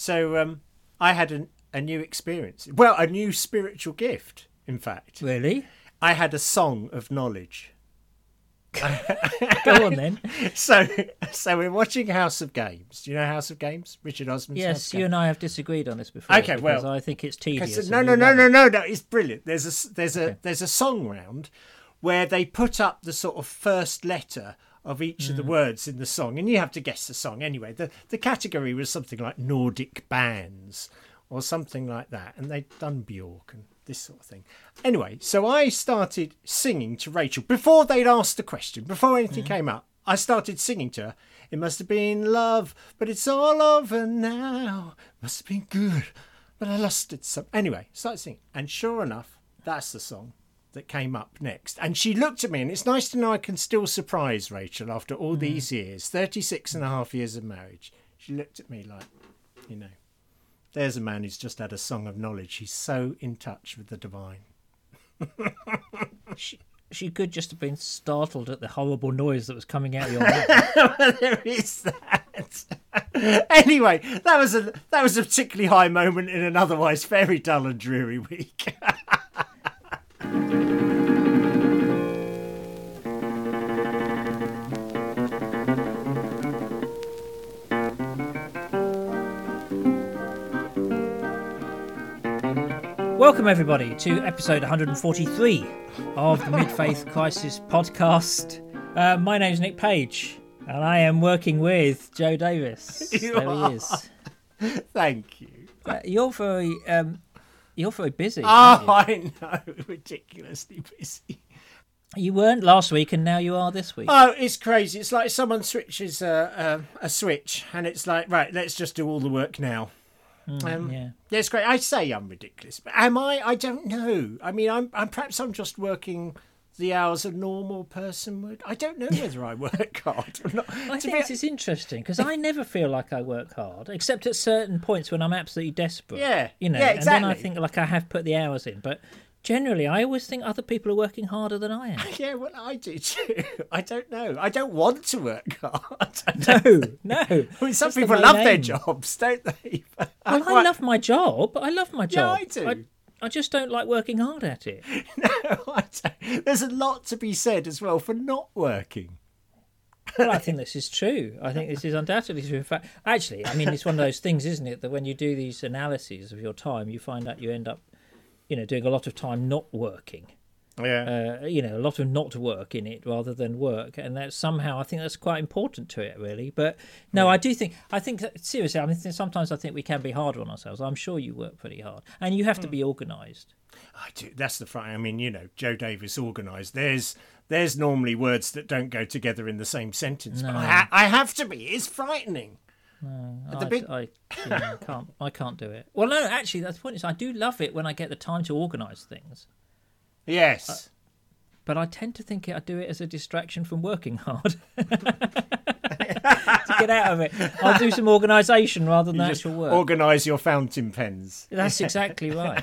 So um, I had an, a new experience. Well, a new spiritual gift, in fact. Really? I had a song of knowledge. Go on then. So, so we're watching House of Games. Do you know House of Games? Richard Osman's Yes, you and I have disagreed on this before. Okay, well- I think it's Okay, tedious. no, no, no, no, no, no. It's brilliant. There's a there's a there's a song round where they put up the sort of first letter of each Mm. of the words in the song, and you have to guess the song anyway. The the category was something like Nordic bands or something like that, and they'd done Bjork and this sort of thing. Anyway, so I started singing to Rachel before they'd asked the question, before anything came up. I started singing to her. It must have been love, but it's all over now. Must have been good, but I lost it. Some anyway, started singing, and sure enough, that's the song that came up next. And she looked at me, and it's nice to know I can still surprise Rachel after all mm. these years 36 and a half years of marriage. She looked at me like, you know, there's a man who's just had a song of knowledge. He's so in touch with the divine. She, she could just have been startled at the horrible noise that was coming out of your mouth. there is that. anyway, that was a that was a particularly high moment in an otherwise very dull and dreary week. Welcome, everybody, to episode 143 of the Mid Faith Crisis podcast. Uh, my name's Nick Page, and I am working with Joe Davis. You there are. he is. Thank you. Uh, you're very, um, you're very busy. Oh, I know, ridiculously busy. you? weren't last week, and now you are this week. Oh, it's crazy. It's like someone switches a, a, a switch, and it's like, right, let's just do all the work now. Um, yeah. Yeah, it's great. I say I'm ridiculous, but am I? I don't know. I mean, I'm, I'm perhaps I'm just working the hours a normal person would. I don't know whether I work hard or not. I To think be- this is interesting because I never feel like I work hard, except at certain points when I'm absolutely desperate. Yeah, you know. yeah, exactly. And then I think like I have put the hours in, but generally I always think other people are working harder than I am. Yeah, well, I do too. I don't know. I don't want to work hard. No, no. I mean, some the people main love their jobs, don't they? Well, I love my job. I love my job. I do. I, I just don't like working hard at it. No, I don't. There's a lot to be said as well for not working. Well, I think this is true. I think this is undoubtedly true. In fact, actually, I mean, it's one of those things, isn't it, that when you do these analyses of your time, you find out you end up, you know, doing a lot of time not working. Yeah. uh, you know, a lot of not work in it rather than work, and that somehow I think that's quite important to it, really. But no, I do think I think that, seriously. I mean, sometimes I think we can be harder on ourselves. I'm sure you work pretty hard, and you have to be organised. I do. That's the front. I mean, you know, Joe Davis organised. There's there's normally words that don't go together in the same sentence, but I, ha- I have to be. It's frightening. I, the big- I, yeah, I can't. I can't do it. Well, no, actually, that's the point. Is I do love it when I get the time to organise things, Yes. but I tend to think I do it as a distraction from working hard. to get out of it, I'll do some organisation rather than You actual work. organise your fountain pens. That's exactly right.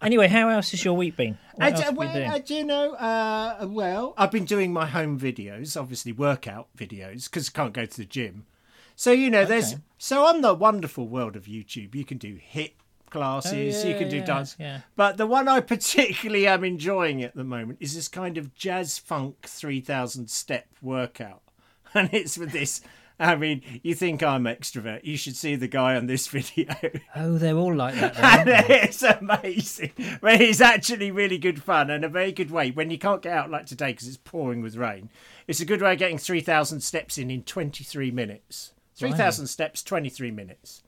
anyway, how else has your week been? What I else d- have you well, uh, do you know? Uh, well, I've been doing my home videos, obviously workout videos, because I can't go to the gym. So you know, there's so on the wonderful world of YouTube, you can do HIIT classes, Oh, you can do yeah, dance. yeah. But the one I particularly am enjoying at the moment is this kind of jazz funk three thousand step workout, and it's with this. I mean, you think I'm extrovert? You should see the guy on this video. Oh, they're all like that. Though, And it's amazing. But it's actually really good fun and a very good way when you can't get out like today because it's pouring with rain. It's a good way of getting 3,000 steps in in 23 minutes. 3,000 steps, 23 minutes.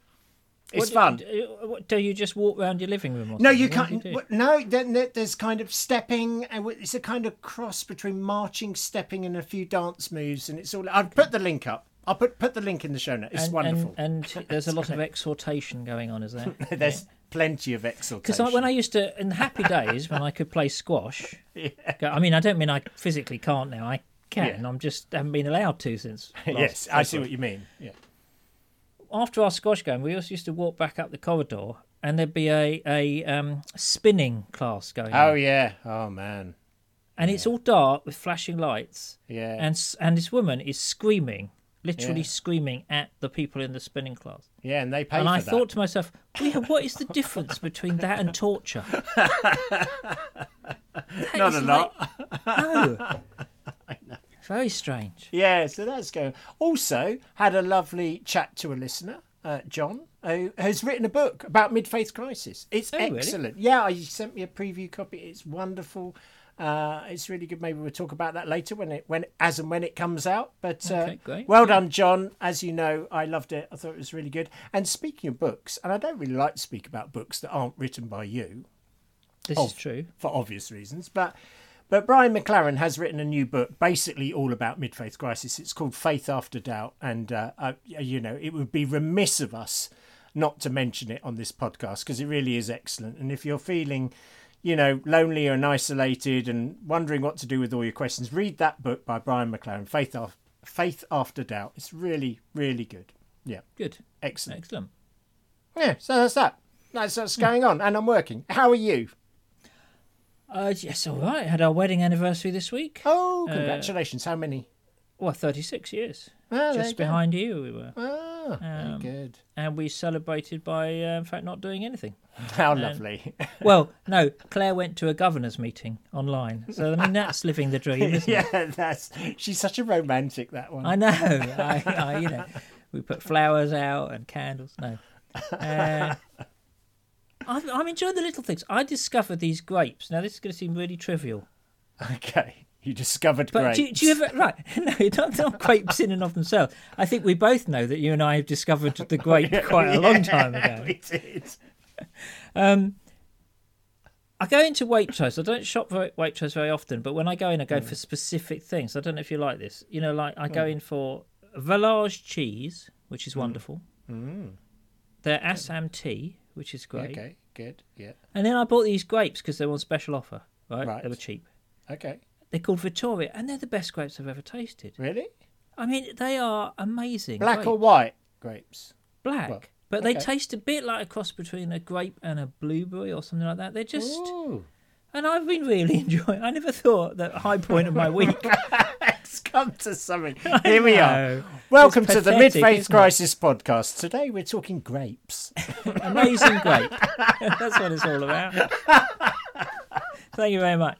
It's fun. Do, uh, do you just walk around your living room? Or No, you can't. do you? No, then there's kind of stepping. and It's a kind of cross between marching, stepping, and a few dance moves, and it's all. I'll put the link up. I'll put put the link in the show notes. It's and, wonderful. And, and there's a lot of exhortation going on, is there? there's plenty of exaltation. Because when I used to, in the happy days when I could play squash, go- I mean, I don't mean I physically can't now. I can. Yeah. I'm just haven't been allowed to since. yes, I see what you mean. Yeah. after our squash game, we also used to walk back up the corridor, and there'd be a a um, spinning class going Oh on, yeah. Oh man. and it's all dark with flashing lights, Yeah. and and this woman is screaming literally Yeah. screaming at the people in the spinning class. Yeah, and they pay and I that. thought to myself, well, what is the difference between that and torture? That Not a lot. like- no. Very strange. Yeah, so that's going. Also, had a lovely chat to a listener, uh, John, who has written a book about mid-faith crisis. It's Oh, really? excellent. Yeah, he sent me a preview copy. It's wonderful. Uh, it's really good. Maybe we'll talk about that later when it when as and when it comes out. But uh, Okay, great. well done, John. As you know, I loved it. I thought it was really good. And speaking of books, and I don't really like to speak about books that aren't written by you This Oh. is true. for obvious reasons. But but Brian McLaren has written a new book, basically all about mid faith crisis. It's called Faith After Doubt, and uh, uh, you know it would be remiss of us not to mention it on this podcast because it really is excellent. And if you're feeling you know, lonely and isolated and wondering what to do with all your questions, read that book by Brian McLaren, Faith, Af- Faith After Doubt. It's really, really good. Yeah, Good. excellent. Excellent. Yeah, so that's that. That's what's going on, and I'm working. How are you? Uh, yes, all right. Had our wedding anniversary this week. Oh, congratulations. How many? Well, 36 years. You Just go. behind you we were. Very Um, good. And we celebrated by, uh, in fact, not doing anything. How lovely. Well, no, Claire went to a governor's meeting online. So, I mean, that's living the dream, isn't it? yeah, that's she's such a romantic that one. I know. I, I, you know, we put flowers out and candles. No. Uh, I'm, I'm enjoying the little things. I discovered these grapes. Now, this is going to seem really trivial. Okay, you discovered But grapes. do, do you ever right? No, not, not grapes in and of themselves. I think we both know that you and I have discovered the grape quite a long time ago. we did. Um, I go into Waitrose. I don't shop for Waitrose very often, but when I go in, I go hmm. for specific things. I don't know if you like this. You know, like I go hmm. in for Village cheese, which is hmm. wonderful. Their Assam tea, which is great. Okay, good. Yeah. And then I bought these grapes because they were on special offer. Right? Right. They were cheap. Okay. They're called Vittoria, and they're the best grapes I've ever tasted. Really? I mean, they are amazing. Black grapes. or white grapes? black. Well, but they taste a bit like a cross between a grape and a blueberry or something like that. They're just, Ooh. and I've been really enjoying. I never thought that high point of my week. Come to something. Here we are. Welcome to the pathetic, Mid Faith isn't it? Crisis podcast. Today we're talking grapes. Amazing grape. That's what it's all about. Thank you very much.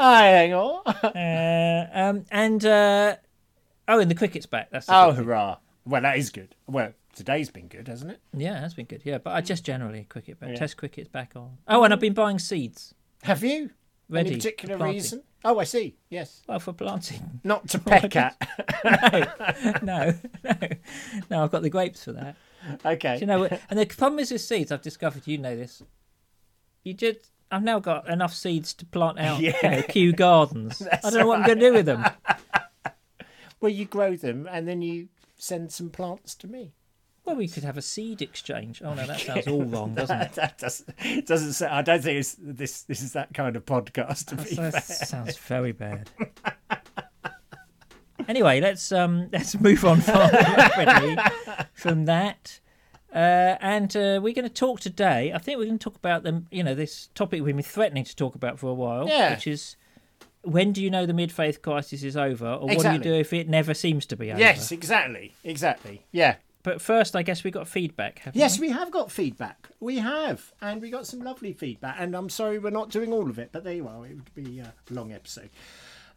Hi, hang on. Uh, um, and uh, oh, and the cricket's back. That's the Oh, good thing. hurrah. Well, that is good. Well, today's been good, hasn't it? yeah, that's been good. Yeah, but I just generally cricket back. Test cricket's back on. Oh, and I've been buying seeds Have you? ready. Any for particular planting. reason? Oh, I see. Yes. Well, for planting. Not to peck at. no, no, no. I've got the grapes for that. Okay. Do you know? And the problem is with seeds. I've discovered. You know this. You just. I've now got enough seeds to plant out. You Yeah. know, Kew gardens. I don't know what I'm going to do with them. Well, you grow them and then you send some plants to me. Well, we could have a seed exchange. Oh no, that sounds all wrong, doesn't it? that doesn't, doesn't say, I don't think it's, this this is that kind of podcast. To be That fair. sounds very bad. Anyway, let's um let's move on from, rapidly from that. Uh, and uh, we're going to talk today. I think we're going to talk about them. You know, this topic we've been threatening to talk about for a while, Yeah. which is when do you know the mid-faith crisis is over, or what do you do if it never seems to be over? Yes, exactly, exactly. Yeah. But first, I guess we got feedback. Yes, we? we have got feedback. We have, and we got some lovely feedback. And I'm sorry we're not doing all of it, but there you are. It would be a long episode.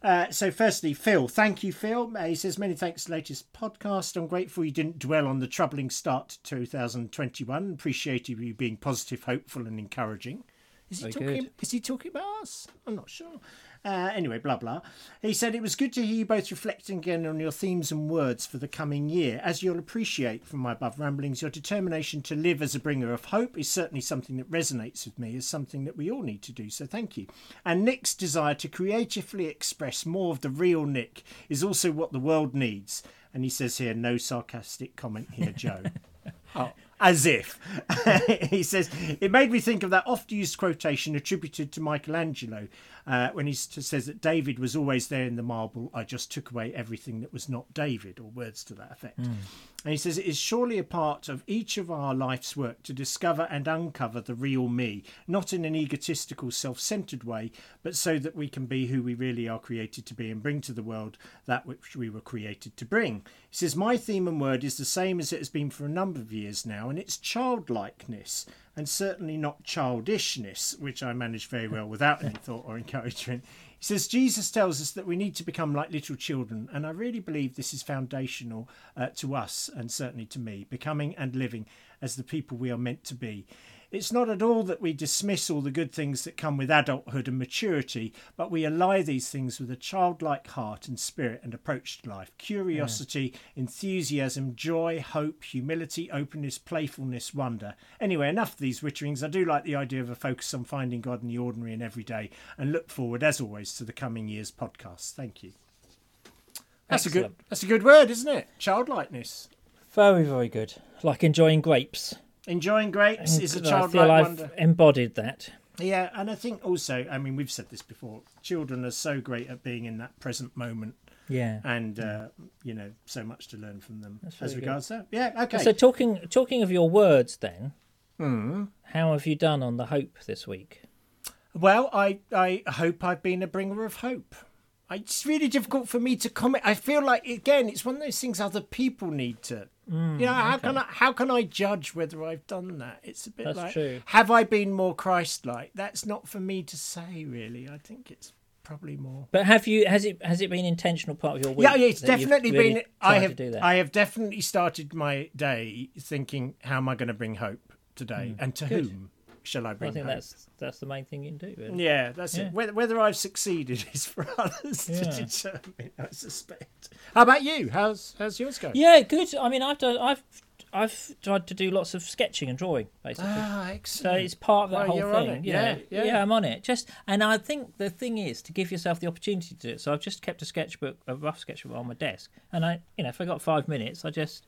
Uh, so, firstly, Phil, thank you, Phil. Uh, He says, Many thanks for the latest podcast. I'm grateful you didn't dwell on the troubling start to 2021. Appreciated you being positive, hopeful, and encouraging. Is he, Very talking, good. is he talking about us? I'm not sure. Uh, anyway, blah, blah. He said, It was good to hear you both reflecting again on your themes and words for the coming year. As you'll appreciate from my above ramblings, your determination to live as a bringer of hope is certainly something that resonates with me as something that we all need to do. So thank you. And Nick's desire to creatively express more of the real Nick is also what the world needs. And he says here, no sarcastic comment here, Joe. oh, As if. he says, it made me think of that oft used quotation attributed to Michelangelo uh, when he says that David was always there in the marble. I just took away everything that was not David, or words to that effect. And he says, it is surely a part of each of our life's work to discover and uncover the real me, not in an egotistical, self centered way, but so that we can be who we really are created to be and bring to the world that which we were created to bring. He says, My theme and word is the same as it has been for a number of years now, and it's childlikeness, and certainly not childishness, which I manage very well without any thought or encouragement. He says, Jesus tells us that we need to become like little children, and I really believe this is foundational uh, to us and certainly to me, becoming and living as the people we are meant to be. It's not at all that we dismiss all the good things that come with adulthood and maturity, but we ally these things with a childlike heart and spirit and approach to life curiosity, enthusiasm, joy, hope, humility, openness, playfulness, wonder. Anyway, enough of these witterings. I do like the idea of a focus on finding God in the ordinary and everyday, and look forward, as always, to the coming year's podcast. Thank you. That's a good. That's a good word, isn't it? Childlikeness. Very, very good. Like enjoying grapes. Enjoying grapes is a I childlike feel I've wonder. embodied that. Yeah, and I think also, I mean, we've said this before. Children are so great at being in that present moment, Yeah. and uh, you know, so much to learn from them That's as very regards that. Yeah, okay. So talking talking of your words, then, Hmm. how have you done on the hope this week? Well, I I hope I've been a bringer of hope. It's really difficult for me to comment. I feel like again, it's one of those things other people need to. Mm, you know, how can I how can I judge whether I've done that? It's a bit That's like true. have I been more Christ-like? That's not for me to say, really. I think it's probably more. But have you has it has it been intentional part of your week? Yeah, yeah, it's definitely been. I to have, do that? I have definitely started my day thinking, how am I going to bring hope today, and to. Good. whom shall I bring? I think hope? that's that's the main thing you can do. Really. Yeah, that's Yeah. it. Whether, whether I've succeeded is for others to determine. I suspect. How about you? How's how's yours going? Yeah, good. I mean, I've done. I've I've tried to do lots of sketching and drawing, basically. Ah, excellent. So it's part of that whole thing. Yeah, Yeah, yeah. I'm on it. Just and I think the thing is to give yourself the opportunity to do it. So I've just kept a sketchbook, a rough sketchbook on my desk, and I, you know, if I got five minutes, I just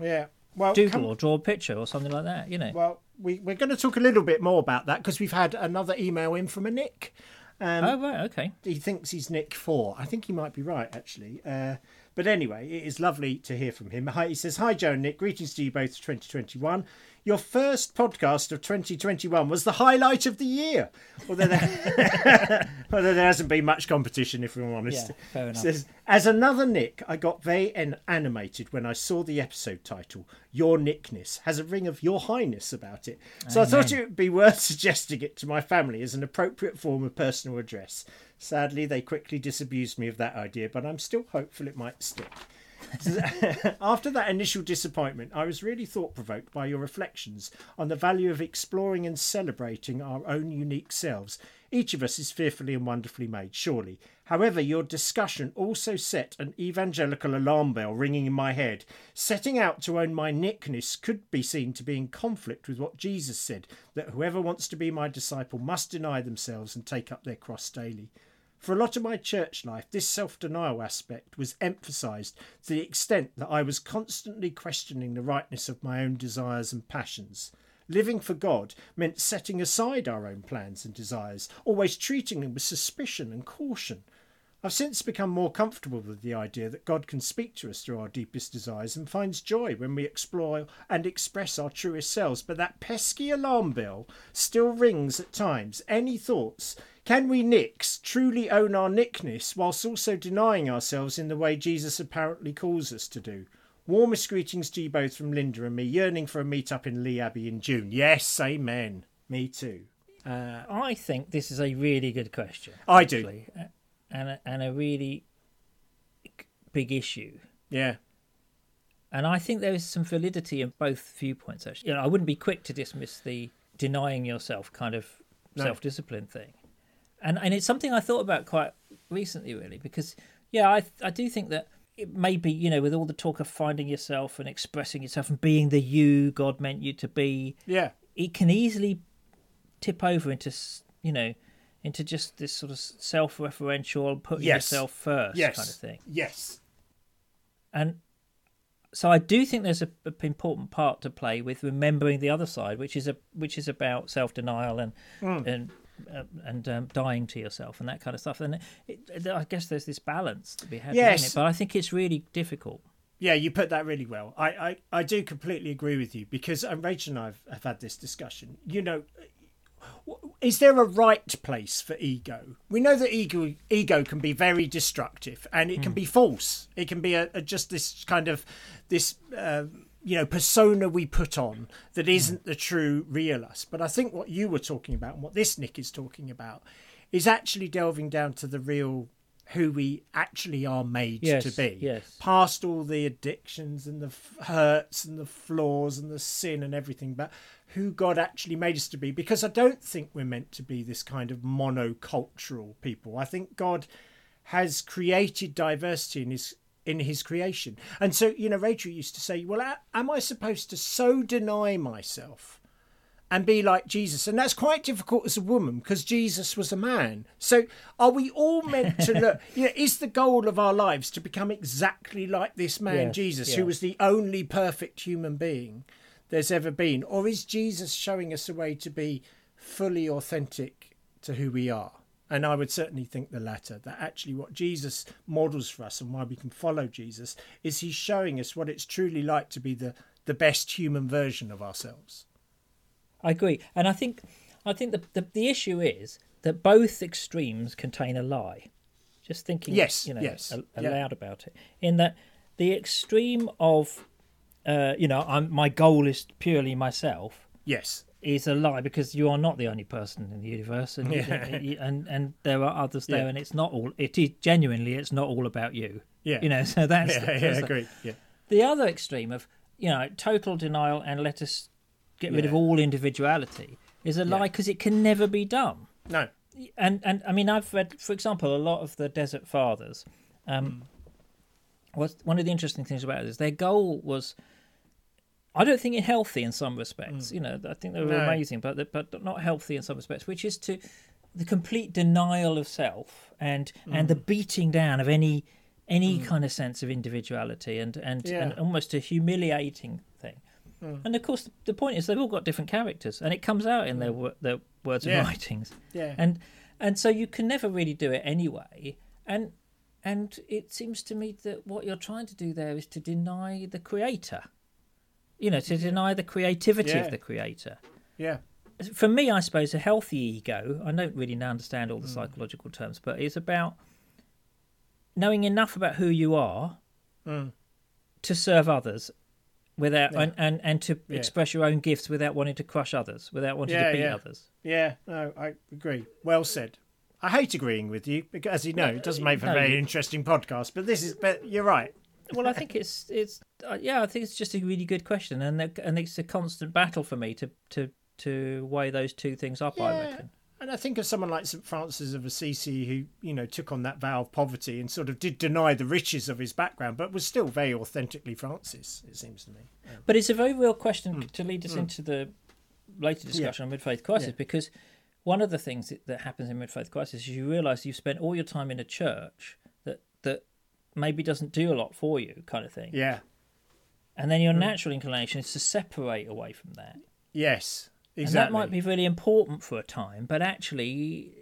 yeah. Well, doodle come- or draw a picture or something like that. You know. well, we we're going to talk a little bit more about that because we've had another email in from a Nick. Um, oh right, okay. he thinks he's Nick Four. I think he might be right actually. Uh, but anyway, it is lovely to hear from him. Hi, he says, "Hi Joe and Nick, greetings to you both. 2021. Your first podcast of 2021 was the highlight of the year. Although there, although there hasn't been much competition, if we're honest. Yeah, fair enough. Says, As another Nick, I got very en- animated when I saw the episode title. Your Nickness has a ring of Your Highness about it. So I thought it would be worth suggesting it to my family as an appropriate form of personal address. Sadly, they quickly disabused me of that idea, but I'm still hopeful it might stick. After that initial disappointment, I was really thought provoked by your reflections on the value of exploring and celebrating our own unique selves. Each of us is fearfully and wonderfully made, surely. However, your discussion also set an evangelical alarm bell ringing in my head. Setting out to own my nickness could be seen to be in conflict with what Jesus said that whoever wants to be my disciple must deny themselves and take up their cross daily. For a lot of my church life, this self denial aspect was emphasised to the extent that I was constantly questioning the rightness of my own desires and passions. Living for God meant setting aside our own plans and desires, always treating them with suspicion and caution. I've since become more comfortable with the idea that God can speak to us through our deepest desires and finds joy when we explore and express our truest selves, but that pesky alarm bell still rings at times. Any thoughts? Can we nicks truly own our nickness whilst also denying ourselves in the way Jesus apparently calls us to do? Warmest greetings to you both from Linda and me, yearning for a meet up in Lee Abbey in June. Yes, amen. Me too. Uh, I think this is a really good question. I do. actually, and a, and a really big issue. Yeah. And I think there is some validity in both viewpoints. Actually, you know, I wouldn't be quick to dismiss the denying yourself kind of No. self-discipline thing, and and it's something I thought about quite recently, really, because yeah, I I do think that it may be you know with all the talk of finding yourself and expressing yourself and being the you God meant you to be, Yeah. it can easily tip over into you know into just this sort of self-referential putting Yes. yourself first Yes. kind of thing Yes. and so I do think there's a, a important part to play with remembering the other side, which is a which is about self denial and hmm. and uh, and um, dying to yourself and that kind of stuff. And it, it, I guess there's this balance to be had. Yes. it, but I think it's really difficult. Yeah, you put that really well. I, I, I do completely agree with you because um, Rachel and I have, have had this discussion. You know, is there a right place for ego? We know that ego ego can be very destructive and it can be false. It can be a, a just this kind of this uh, you know persona we put on that isn't the true real us. But I think what you were talking about and what this Nick is talking about is actually delving down to the real who we actually are made Yes, to be yes. past all the addictions and the f- hurts and the flaws and the sin and everything, but who God actually made us to be. Because I don't think we're meant to be this kind of monocultural people. I think God has created diversity in his in his creation. And so, you know, Rachel used to say, "Well, am I supposed to so deny myself?" and be like Jesus. And that's quite difficult as a woman because Jesus was a man. So are we all meant to look, you know, is the goal of our lives to become exactly like this man, Yes, Jesus, yeah. who was the only perfect human being there's ever been? Or is Jesus showing us a way to be fully authentic to who we are? And I would certainly think the latter, that actually what Jesus models for us and why we can follow Jesus is he's showing us what it's truly like to be the, the best human version of ourselves. I agree, and I think I think the, the the issue is that both extremes contain a lie. Just thinking, Yes, you know, yes, yeah. aloud about it. In that the extreme of, uh, you know, I'm, my goal is purely myself Yes. Is a lie because you are not the only person in the universe, and Yeah. you- and and there are others there, Yeah. and it's not all. It is genuinely, it's not all about you. Yeah. You know, so that's, Yeah, that's yeah, the- agree. Yeah. the other extreme of you know total denial and let us get rid of all individuality is a lie because it can never be done No. and and i mean i've read for example a lot of the desert fathers um what's one of the interesting things about it is their goal was i don't think it healthy in some respects. Mm. You know i think they were No. amazing but but not healthy in some respects which is to the complete denial of self and and the mm. beating down of any any mm. kind of sense of individuality and and, Yeah. and almost a humiliating thing. And of course the point is they've all got different characters and it comes out in their their words Yeah. and writings. Yeah. and and so you can never really do it anyway. And and it seems to me that what you're trying to do there is to deny the creator you know to deny the creativity Yeah. of the creator yeah. for me i suppose a healthy ego i don't really now understand all the psychological terms but it's about knowing enough about who you are Mm. to serve others without Yeah. and, and and to Yeah. express your own gifts without wanting to crush others without wanting Yeah, to beat yeah. others Yeah. No, I agree. Well said. I hate agreeing with you because, as you know, it doesn't make for a very you- interesting podcast. But this is, but you're right. Well, I think it's it's uh, yeah, I think it's just a really good question, and and it's a constant battle for me to to to weigh those two things up. I Yeah. reckon. And I think of someone like St. Francis of Assisi, who you know took on that vow of poverty and sort of did deny the riches of his background, but was still very authentically Francis. It seems to me. But it's a very real question Hmm. to lead us into the later discussion on mid faith crisis Yeah. because one of the things that, happens in mid faith crisis is you realise you've spent all your time in a church maybe doesn't do a lot for you, kind of thing, Yeah. and then your mm. natural inclination is to separate away from that. Yes. Exactly. And that might be really important for a time, but actually,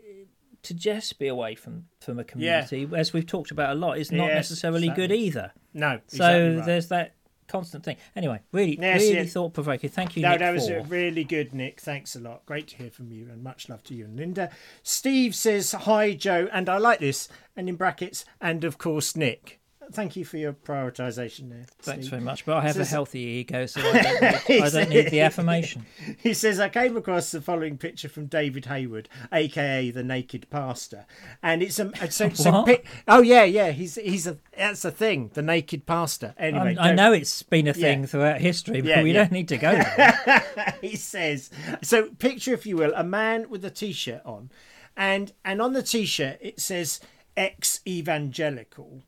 to just be away from from a community, as we've talked about a lot, is not necessarily good either. no. So exactly right. there's that constant thing. Anyway, really, Yes, really yeah. thought provoking. Thank you, No, Nick. that was really good, Nick. Thanks a lot. Great to hear from you, and much love to you and Linda. Steve says hi, Joe, and I like this, and in brackets, and of course Nick. Thank you for your prioritisation there. Thanks Steve. very much, but I have a healthy ego, so I don't need, I don't need the affirmation. He says, I came across the following picture from David Hayward, aka the Naked Pastor, and it's a so, so What? pic- oh yeah yeah he's he's a that's a thing the Naked Pastor. Anyway, I'm- I know it's been a thing Yeah. throughout history, but Yeah, we yeah. don't need to go there. he says so picture if you will a man with a t-shirt on and and on the t-shirt it says ex evangelical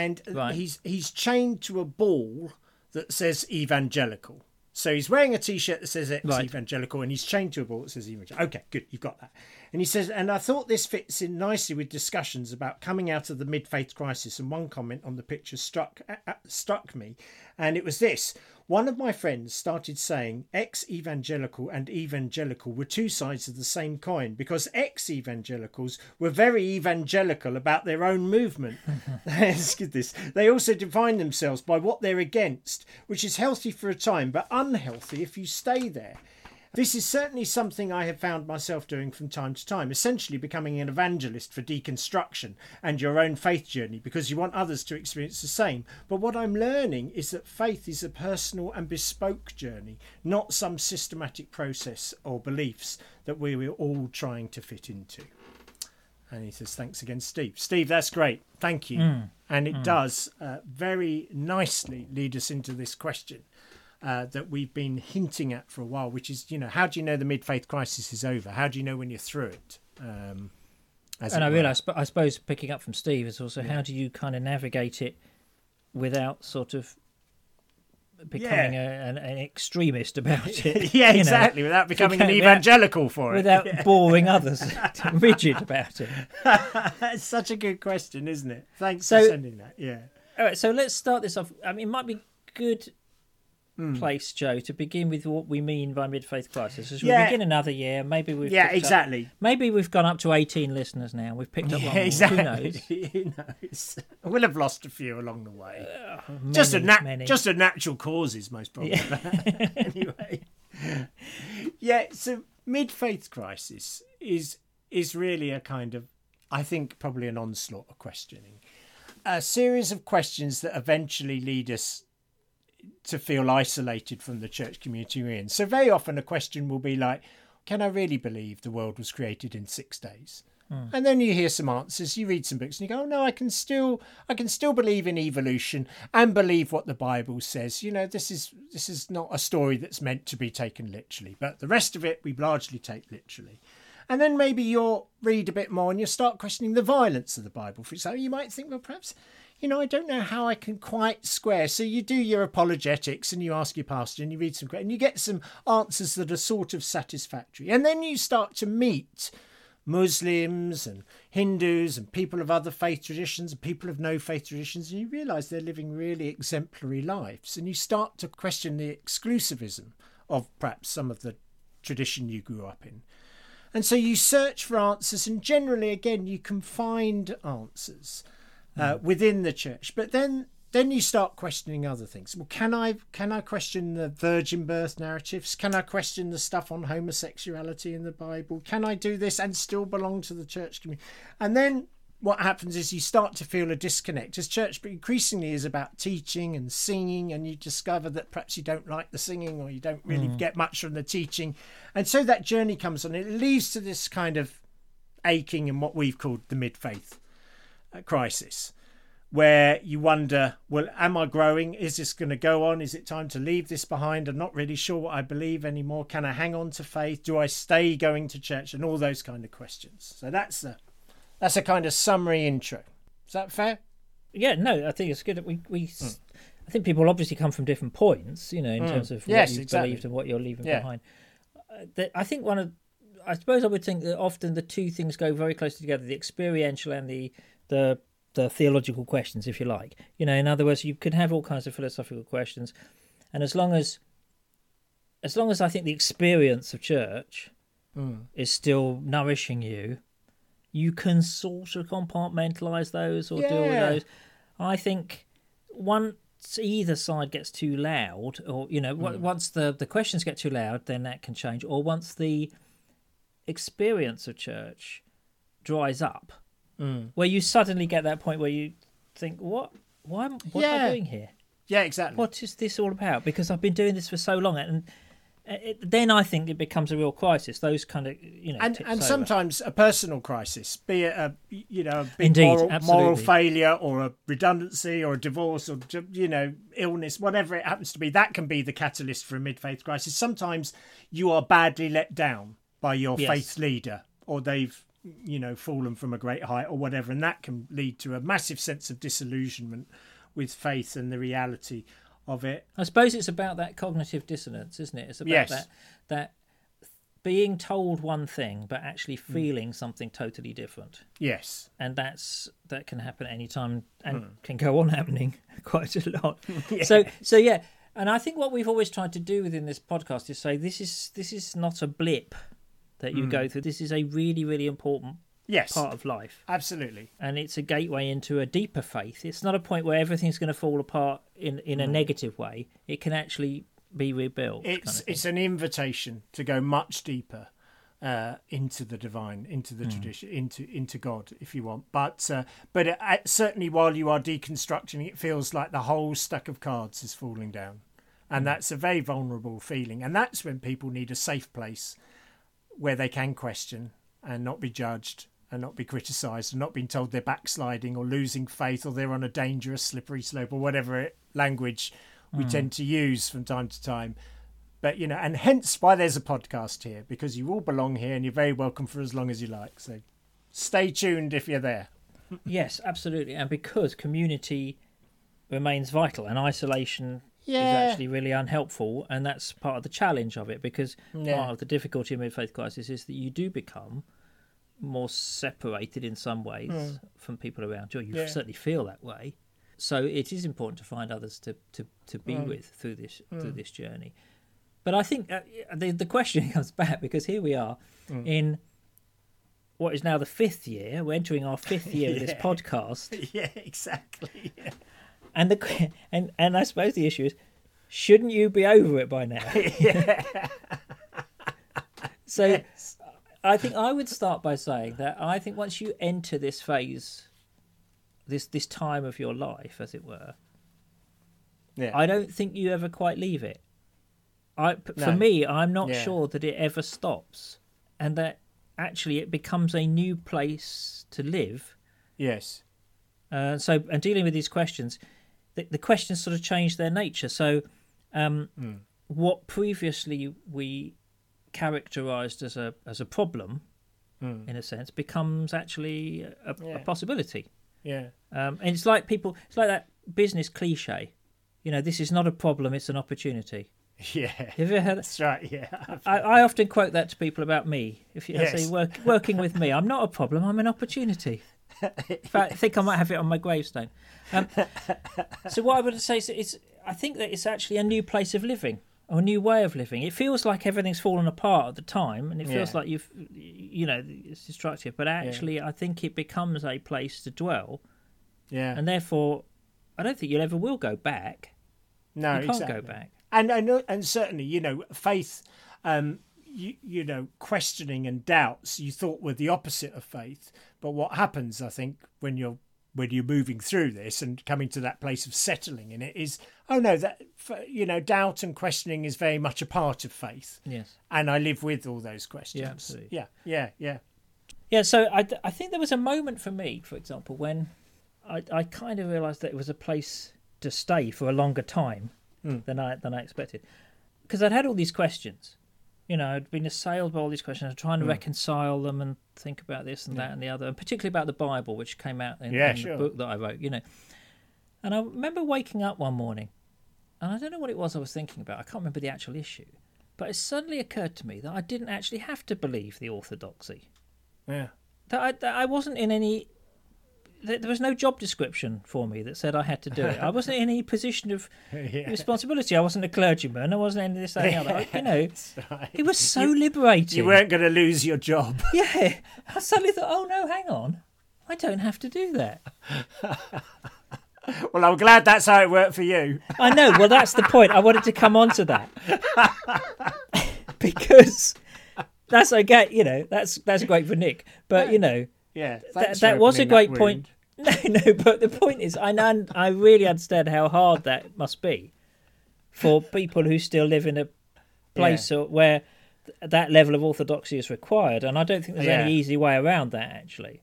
and Right. he's he's chained to a ball that says evangelical so he's wearing a t-shirt that says ex Right. evangelical and he's chained to a ball that says evangelical okay good you've got that And he says, and I thought this fits in nicely with discussions about coming out of the mid faith crisis. And one comment on the picture struck uh, uh, struck me, and it was this: one of my friends started saying ex evangelical and evangelical were two sides of the same coin because ex evangelicals were very evangelical about their own movement. This. They also define themselves by what they're against, which is healthy for a time but unhealthy if you stay there. This is certainly something I have found myself doing from time to time, essentially becoming an evangelist for deconstruction and your own faith journey because you want others to experience the same. But what I'm learning is that faith is a personal and bespoke journey, not some systematic process or beliefs that we were all trying to fit into. And he says, Thanks again, Steve. Steve, that's great. Thank you. Mm. And it mm. does uh, very nicely lead us into this question uh, that we've been hinting at for a while, which is, you know, how do you know the mid faith crisis is over? How do you know when you're through it? Um, and I realise, but I suppose, picking up from Steve is also yeah. how do you kind of navigate it without sort of becoming yeah. a, an, an, extremist about it. yeah, exactly, know, without becoming an evangelical without, for it. Without yeah. boring others, rigid about it. It's such a good question, isn't it? Thanks so, for sending that. Yeah. All right, so let's start this off. I mean, it might be good mm. place, Joe, to begin with what we mean by mid faith crisis. As we yeah. begin another year, maybe we've yeah exactly. Up, maybe we've gone up to eighteen listeners now. We've picked up yeah, exactly. Who knows? Who knows? We'll have lost a few along the way. Uh, many, just a nat- just a natural causes, most probably. Yeah. anyway, yeah. So mid faith crisis is is really a kind of, I think, probably an onslaught of questioning. A series of questions that eventually lead us to feel isolated from the church community we're in. So very often a question will be like, can I really believe the world was created in six days? Mm. And then you hear some answers, you read some books, and you go, oh, "No, I can still, I can still believe in evolution and believe what the Bible says." You know, this is this is not a story that's meant to be taken literally, but the rest of it we largely take literally. And then maybe you'll read a bit more and you start questioning the violence of the Bible. For example, you might think, well, perhaps you know, I don't know how I can quite square. So you do your apologetics and you ask your pastor and you read some, and you get some answers that are sort of satisfactory. And then you start to meet Muslims and Hindus and people of other faith traditions and people of no faith traditions, and you realize they're living really exemplary lives. And you start to question the exclusivism of perhaps some of the tradition you grew up in. And so you search for answers, and generally, again, you can find answers uh, mm. within the church. But then then you start questioning other things. Well, can I can I question the virgin birth narratives? Can I question the stuff on homosexuality in the Bible? Can I do this and still belong to the church community? And then what happens is you start to feel a disconnect as church but increasingly is about teaching and singing and you discover that perhaps you don't like the singing or you don't really mm. get much from the teaching and so that journey comes on it leads to this kind of aching in what we've called the mid-faith crisis where you wonder, well, am I growing? Is this going to go on? Is it time to leave this behind? I'm not really sure what I believe anymore. Can I hang on to faith? Do I stay going to church? And all those kind of questions. So that's a that's a kind of summary intro. Is that fair? Yeah, no, I think it's good. We we mm. I think people obviously come from different points, you know, in mm. terms of yes, what you exactly. believed and what you're leaving yeah. behind. Uh, I think one of I suppose I would think that often the two things go very closely together: the experiential and the the the theological questions, if you like. You know, in other words, you can have all kinds of philosophical questions, and as long as as long as I think the experience of church mm. is still nourishing you, you can sort of compartmentalize those or yeah. deal with those. I think once either side gets too loud, or you know, mm. once the the questions get too loud, then that can change. Or once the experience of church dries up, mm. where you suddenly get that point where you think, "What? Why? What yeah. am I doing here? Yeah, exactly. What is this all about? Because I've been doing this for so long, and it, then I think it becomes a real crisis. Those kind of you know, and and sometimes a personal crisis, be it a you know a big Indeed, moral, moral, failure or a redundancy or a divorce or you know illness, whatever it happens to be. That can be the catalyst for a mid faith crisis. Sometimes you are badly let down by your yes. faith leader, or they've you know, fallen from a great height or whatever. And that can lead to a massive sense of disillusionment with faith and the reality of it. I suppose it's about that cognitive dissonance, isn't it? It's about yes. that that being told one thing but actually Hmm. feeling something totally different. Yes. and that's that can happen at any time and Hmm. can go on happening quite a lot. So so yeah, and I think what we've always tried to do within this podcast is say this is this is not a blip that Hmm. you go through. This is a really really important Yes. part of life, Absolutely. and it's a gateway into a deeper faith. It's not a point where everything's going to fall apart in in Hmm. a negative way. It can actually be rebuilt. kind It's of it's an invitation to go much deeper uh, into the divine, into the tradition, into into God, if you want. But uh, but it, uh, certainly, while you are deconstructing, it feels like the whole stack of cards is falling down, and that's a very vulnerable feeling. And that's when people need a safe place where they can question and not be judged and not be criticised and not being told they're backsliding or losing faith or they're on a dangerous slippery slope or whatever it, language we hmm. tend to use from time to time. But you know, and hence why there's a podcast here because you all belong here and you're very welcome for as long as you like. So stay tuned if you're there. yes, absolutely, and because community remains vital and isolation is actually really unhelpful, and that's part of the challenge of it. Because Yeah. part of the difficulty of mid-faith crisis is that you do become more separated in some ways from people around you. You. Yeah. certainly feel that way. So it is important to find others to, to, to be Hmm. with through this through this journey. But I think uh, the the question comes back because here we are Hmm. in what is now the fifth year. We're entering our fifth year of this podcast, yeah, exactly. Yeah. And the and and I suppose the issue is, shouldn't you be over it by now? so, I think I would start by saying that I think once you enter this phase, this this time of your life, as it were, Yeah. I don't think you ever quite leave it. I, p- No. For me, I'm not Yeah. sure that it ever stops, and that actually it becomes a new place to live. yes. Uh, so, and dealing with these questions, the, the questions sort of change their nature. So, um, Hmm. what previously we characterized as a as a problem, Hmm. in a sense, becomes actually a, a possibility. Yeah. Um, and it's like people, it's like that business cliche. You know, this is not a problem; it's an opportunity. Yeah. Have you ever heard? That's right. Yeah. I, I often quote that to people about me. If you Yes. say work, working with me, I'm not a problem. I'm an opportunity. Fact, I think I might have it on my gravestone. Um, so what I would say is, is, I think that it's actually a new place of living or a new way of living. It feels like everything's fallen apart at the time, and it feels Yeah. like you've, you know, it's destructive. But actually, I think it becomes a place to dwell, Yeah. and therefore, I don't think you'll ever will go back. no, you can't exactly. go back. and know, and certainly, you know, faith, um, you, you know, questioning and doubts you thought were the opposite of faith. But what happens, I think, when you're when you're moving through this and coming to that place of settling in it is, oh no, that you know, doubt and questioning is very much a part of faith, Yes. and I live with all those questions. absolutely. Yeah, yeah, yeah. Yeah, so I, I think there was a moment for me, for example, when I, I kind of realised that it was a place to stay for a longer time hmm. than I than I expected, because I'd had all these questions. You know, I'd been assailed by all these questions, trying to hmm. reconcile them and think about this and that and the other, and particularly about the Bible, which came out in, Yeah, in sure. the book that I wrote. You know, and I remember waking up one morning, and I don't know what it was I was thinking about. I can't remember the actual issue, but it suddenly occurred to me that I didn't actually have to believe the orthodoxy Yeah. that I, that I wasn't in any. There was no job description for me that said I had to do it. I wasn't in any position of Yeah. responsibility. I wasn't a clergyman. I wasn't any of this, that, and the other. I- You know, right. it was so liberating. You weren't going to lose your job. Yeah, I suddenly thought, oh no, hang on, I don't have to do that. Well, I'm glad that's how it worked for you. I know. Well, that's the point. I wanted to come on to that because that's okay. You know, that's that's great for Nick. But you know, Yeah, that, that was a great point. No, no, but the point is, I know, I really understand how hard that must be for people who still live in a place or where that level of orthodoxy is required, and I don't think there's Yeah. any easy way around that. Actually,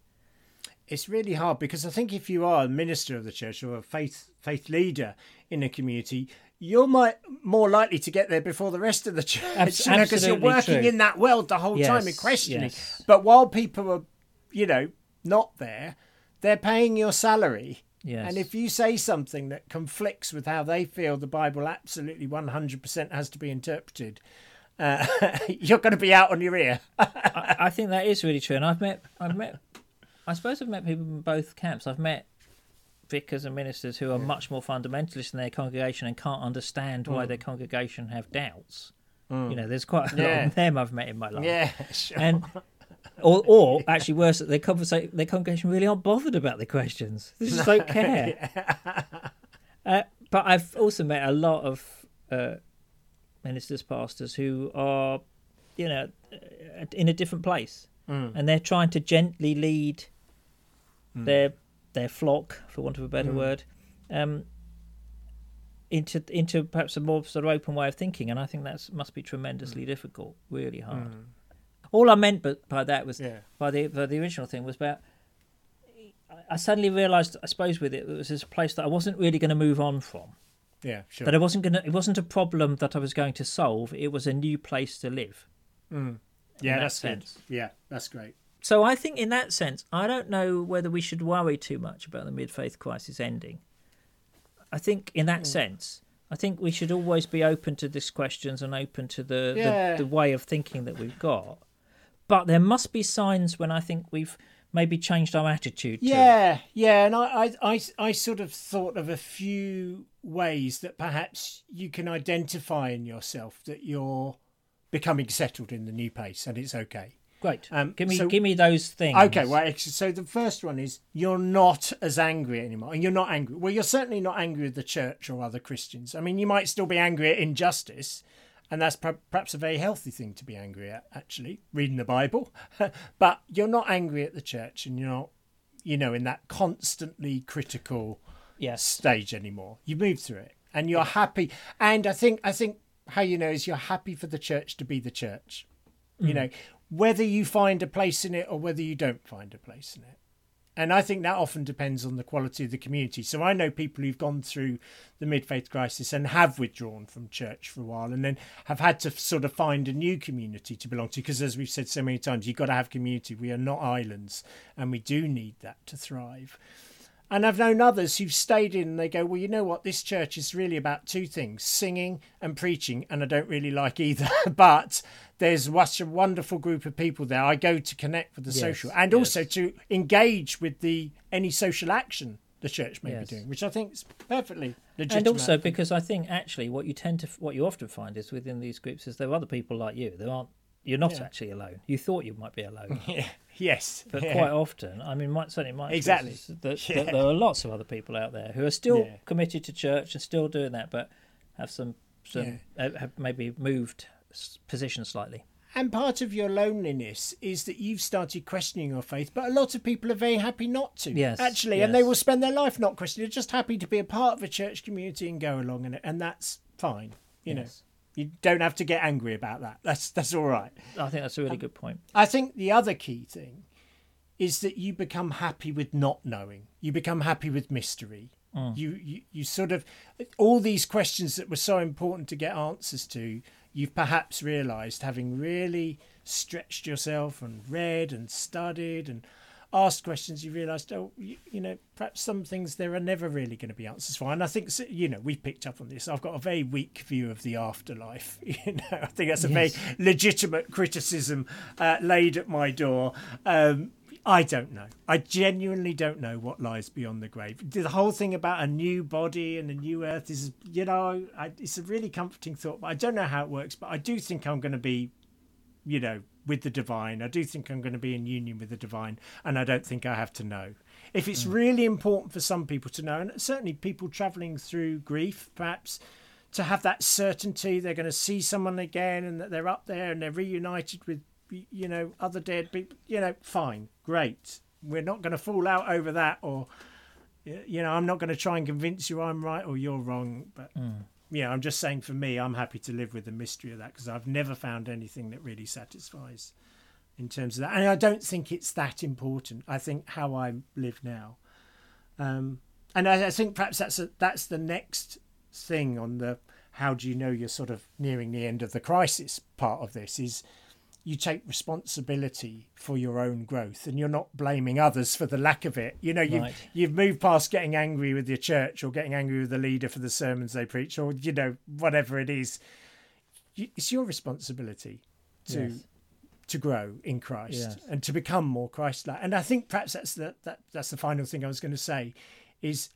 It's really hard because I think if you are a minister of the church or a faith faith leader in a community, you're might, more likely to get there before the rest of the church Abs- you know, because you're working true. in that world the whole time and questioning. yes. But while people are, you know, not there, they're paying your salary. yes, And if you say something that conflicts with how they feel the Bible absolutely 100% has to be interpreted, uh, you're going to be out on your ear. I, I think that is really true, and I've met, I've met, I suppose I've met people in both camps. I've met vicars and ministers who are much more fundamentalist in their congregation and can't understand why their congregation have doubts. You know, there's quite a lot of them I've met in my life. yeah, sure. and or, or actually worse, their conversation, their congregation really aren't bothered about the questions. They just don't care. uh, but I've also met a lot of uh, ministers, pastors who are, you know, uh, in a different place, and they're trying to gently lead their their flock, for want of a better word, um, into into perhaps a more sort of open way of thinking, and I think that must be tremendously difficult, really hard. All I meant by that was Yeah. by the by the original thing was about. I- I suddenly realised, I suppose, with it, it was this place that I wasn't really going to move on from. yeah, sure. That it wasn't going to. It wasn't a problem that I was going to solve. It was a new place to live. Mm. yeah, that that's sense. good. Yeah, that's great. So I think, in that sense, I don't know whether we should worry too much about the mid-faith crisis ending. I think, in that mm. sense, I think we should always be open to these questions and open to the, Yeah. the the way of thinking that we've got. But there must be signs when I think we've maybe changed our attitude. To. Yeah, yeah, and I, I, I, I sort of thought of a few ways that perhaps you can identify in yourself that you're becoming settled in the new pace and it's okay. Great. Um, give me so- give me those things. Okay, well, so the first one is you're not as angry anymore, and you're not angry. Well, you're certainly not angry with the church or other Christians. I mean, you might still be angry at injustice, and that's perhaps a very healthy thing to be angry at. Actually, reading the Bible, but you're not angry at the church, and you're not, you know, in that constantly critical Yes. stage anymore. You moved through it, and you're happy. And I think I think how you know is you're happy for the church to be the church. You mm. know, whether you find a place in it or whether you don't find a place in it. And I think that often depends on the quality of the community. So I know people who've gone through the mid faith crisis and have withdrawn from church for a while and then have had to sort of find a new community to belong to. Because as we've said so many times, you've got to have community. We are not islands and we do need that to thrive. And I've known others who've stayed in and they go, Well, you know what? This church is really about two things singing and preaching. And I don't really like either. but there's such a wonderful group of people there. I go to connect with the Yes, social and yes. also to engage with the any social action the church may Yes. be doing, which I think is perfectly legitimate. and also because I think actually what you tend to what you often find is within these groups is there are other people like you. There aren't. You're not Yeah. actually alone. You thought you might be alone, yeah, yes. but yeah. quite often, I mean, my, certainly my Exactly. experience is that, Yeah. that there are lots of other people out there who are still committed to church and still doing that, but have some some uh, have maybe moved position slightly. And part of your loneliness is that you've started questioning your faith, but a lot of people are very happy not to. Yes, Actually, and they will spend their life not questioning. They're just happy to be a part of a church community and go along in it, and that's fine. You know, Yes. You don't have to get angry about that. That's that's all right. I think that's a really good point. I think the other key thing is that you become happy with not knowing. You become happy with mystery. Mm. You, you you sort of all these questions that were so important to get answers to. You've perhaps realised, having really stretched yourself and read and studied and asked questions, you realised, oh, you, you know, perhaps some things there are never really going to be answers for. And I think, you know, we've picked up on this. I've got a very weak view of the afterlife. You know, I think that's a Yes. very legitimate criticism uh, laid at my door. Um, I don't know. I genuinely don't know what lies beyond the grave. The whole thing about a new body and a new earth is, you know, I, it's a really comforting thought. But I don't know how it works. But I do think I'm going to be, you know, with the divine. I do think I'm going to be in union with the divine, and I don't think I have to know. If it's mm. really important for some people to know, and certainly people travelling through grief, perhaps to have that certainty they're going to see someone again and that they're up there and they're reunited with you know other dead people you know fine great we're not going to fall out over that or you know i'm not going to try and convince you i'm right or you're wrong but mm. Yeah i'm just saying for me i'm happy to live with the mystery of that because i've never found anything that really satisfies in terms of that. And i don't think it's that important i think how i live now. Um, and I, I think perhaps that's a, that's the next thing on the how do you know you're sort of nearing the end of the crisis part of this is you take responsibility for your own growth and you're not blaming others for the lack of it you know you've, Right. you've moved past getting angry with your church or getting angry with the leader for the sermons they preach or you know whatever it is it's your responsibility to Yes. to grow in Christ Yes. and to become more Christ-like. And I think perhaps that's the that, that's the final thing I was going to say is,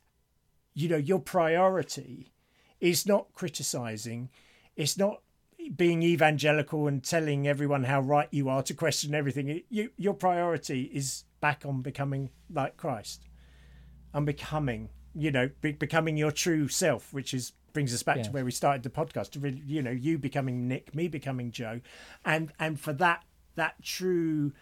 you know, your priority is not criticizing, it's not being evangelical and telling everyone how right you are to question everything. You, your priority is back on becoming like Christ, and becoming, you know, be, becoming your true self, which is brings us back Yes. to where we started the podcast. To really, you know, you becoming Nick, me becoming Joe, and and for that that true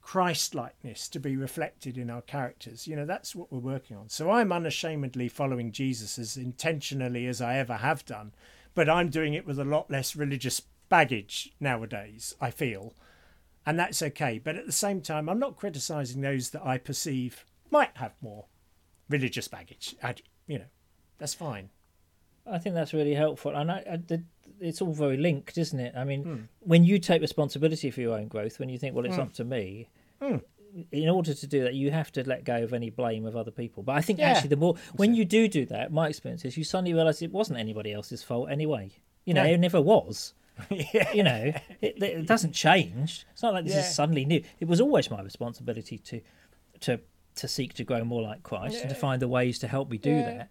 Christ likeness to be reflected in our characters. You know, that's what we're working on. So I'm unashamedly following Jesus as intentionally as I ever have done, but I'm doing it with a lot less religious baggage nowadays, I feel. And that's okay. But at the same time, I'm not criticizing those that I perceive might have more religious baggage. I, you know, that's fine. I think that's really helpful, and I, I, the, it's all very linked, isn't it? I mean, Hmm. when you take responsibility for your own growth, when you think, well, it's up to me. Hmm. In order to do that, you have to let go of any blame of other people. But I think Yeah. actually, the more when you do do that, my experience is you suddenly realise it wasn't anybody else's fault anyway. You know, No. it never was. yeah. You know, it, it doesn't change. It's not like this Yeah. is suddenly new. It was always my responsibility to, to, to seek to grow more like Christ and to find the ways to help me do Yeah. that.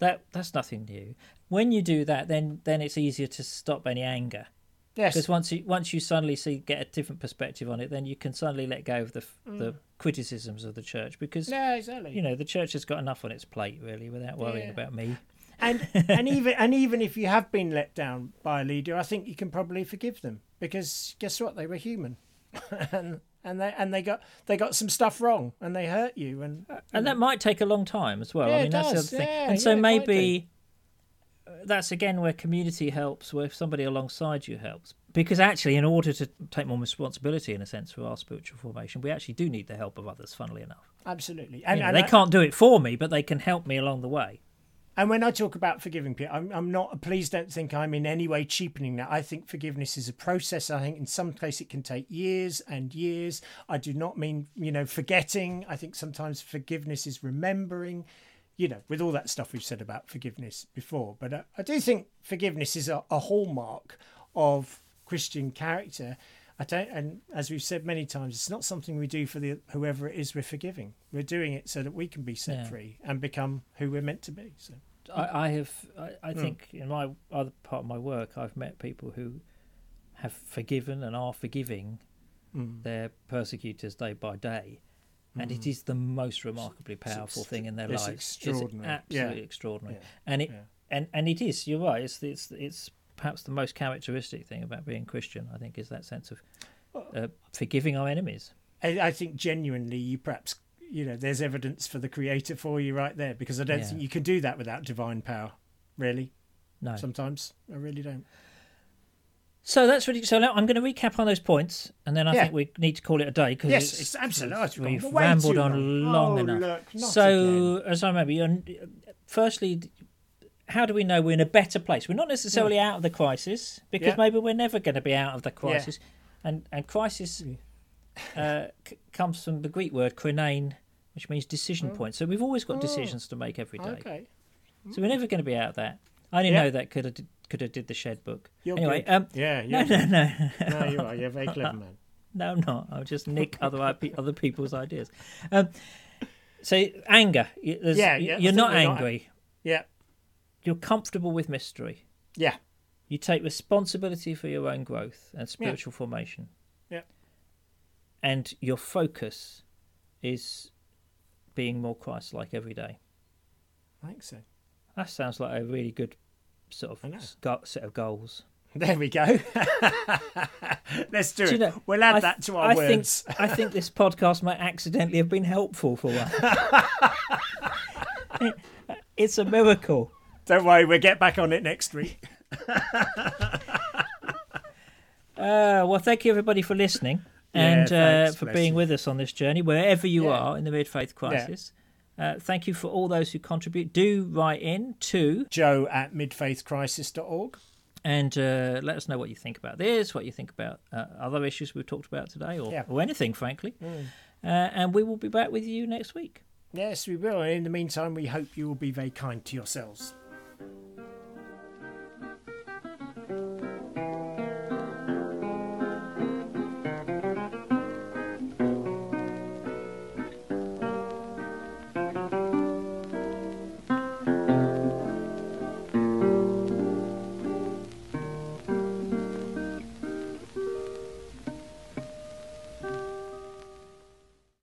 That that's nothing new. When you do that, then then it's easier to stop any anger Yes. because once you once you suddenly see get a different perspective on it, then you can suddenly let go of the the criticisms of the church because Mm. Yeah, exactly. you know the church has got enough on its plate really without worrying Yeah. about me. and and even and even if you have been let down by a leader, I think you can probably forgive them because guess what? They were human, and and they and they got they got some stuff wrong and they hurt you and and that might take a long time as well. Yeah, I it mean, that's does. the other thing. Yeah, and so maybe that's again where community helps, where somebody alongside you helps. Because actually, in order to take more responsibility, in a sense, for our spiritual formation, we actually do need the help of others. Funnily enough, absolutely. You And, know, and they I- can't do it for me, but they can help me along the way. And when I talk about forgiving people, I'm, I'm not. Please don't think I'm in any way cheapening that. I think forgiveness is a process. I think in some cases it can take years and years. I do not mean you know forgetting. I think sometimes forgiveness is remembering. You know, with all that stuff we've said about forgiveness before, but I, I do think forgiveness is a, a hallmark of Christian character. I don't, and as we've said many times, it's not something we do for the whoever it is we're forgiving. We're doing it so that we can be set Yeah. free and become who we're meant to be. So. I, I have, I, I Hmm. think, in my other part of my work, I've met people who have forgiven and are forgiving Mm. their persecutors day by day, and it is the most remarkably powerful ex- thing in their it's lives. extraordinary. It's absolutely Yeah. extraordinary, Yeah. and it Yeah. and and it is. You're right. It's it's it's perhaps the most characteristic thing about being Christian. I think is that sense of uh, forgiving our enemies. I, I think genuinely you perhaps you know there's evidence for the creator for you right there because I don't think you can do that without divine power. Really, No. sometimes I really don't. So that's really so. Now I'm going to recap on those points, and then I Yeah. think we need to call it a day because Yes, it's absolutely. oh, we've way rambled on long. long Oh, enough. Look, so, again. as I remember, you're, firstly, how do we know we're in a better place? We're not necessarily hmm. out of the crisis because Yeah. maybe we're never going to be out of the crisis, and and crisis hmm. uh, c- comes from the Greek word krinein, which means decision hmm. point. So we've always got Oh. decisions to make every day. okay, So we're never going to be out of that. I didn't Yeah. know that could have could have did the shed book. you're anyway, um, yeah, no, yeah. no, no. no, you are. You're a very clever man. No, I'm not. I'll just nick other other people's ideas. Um, so anger. there's- Yeah, yeah, You're not we're not- angry. Yeah, You're comfortable with mystery. yeah, You take responsibility for your own growth and spiritual formation. Yeah. And your focus is being more Christ-like every day. I think so. That sounds like a really good sort of set of goals. There we go. Let's do, Do you it. know, we'll add I that to our I words. Think, I think this podcast might accidentally have been helpful for one. it's a miracle. Don't worry, we'll get back on it next week. Uh, well, thank you everybody for listening Yeah, and uh, for being you. with us on this journey, wherever you Yeah. are in the mid faith crisis. Uh, thank you for all those who contribute. Do write in to Joe at midfaithcrisis.org. and uh, let us know what you think about this, what you think about uh, other issues we've talked about today, or, Yeah. or anything, frankly. Uh, and we will be back with you next week. Yes, we will. And in the meantime, we hope you will be very kind to yourselves.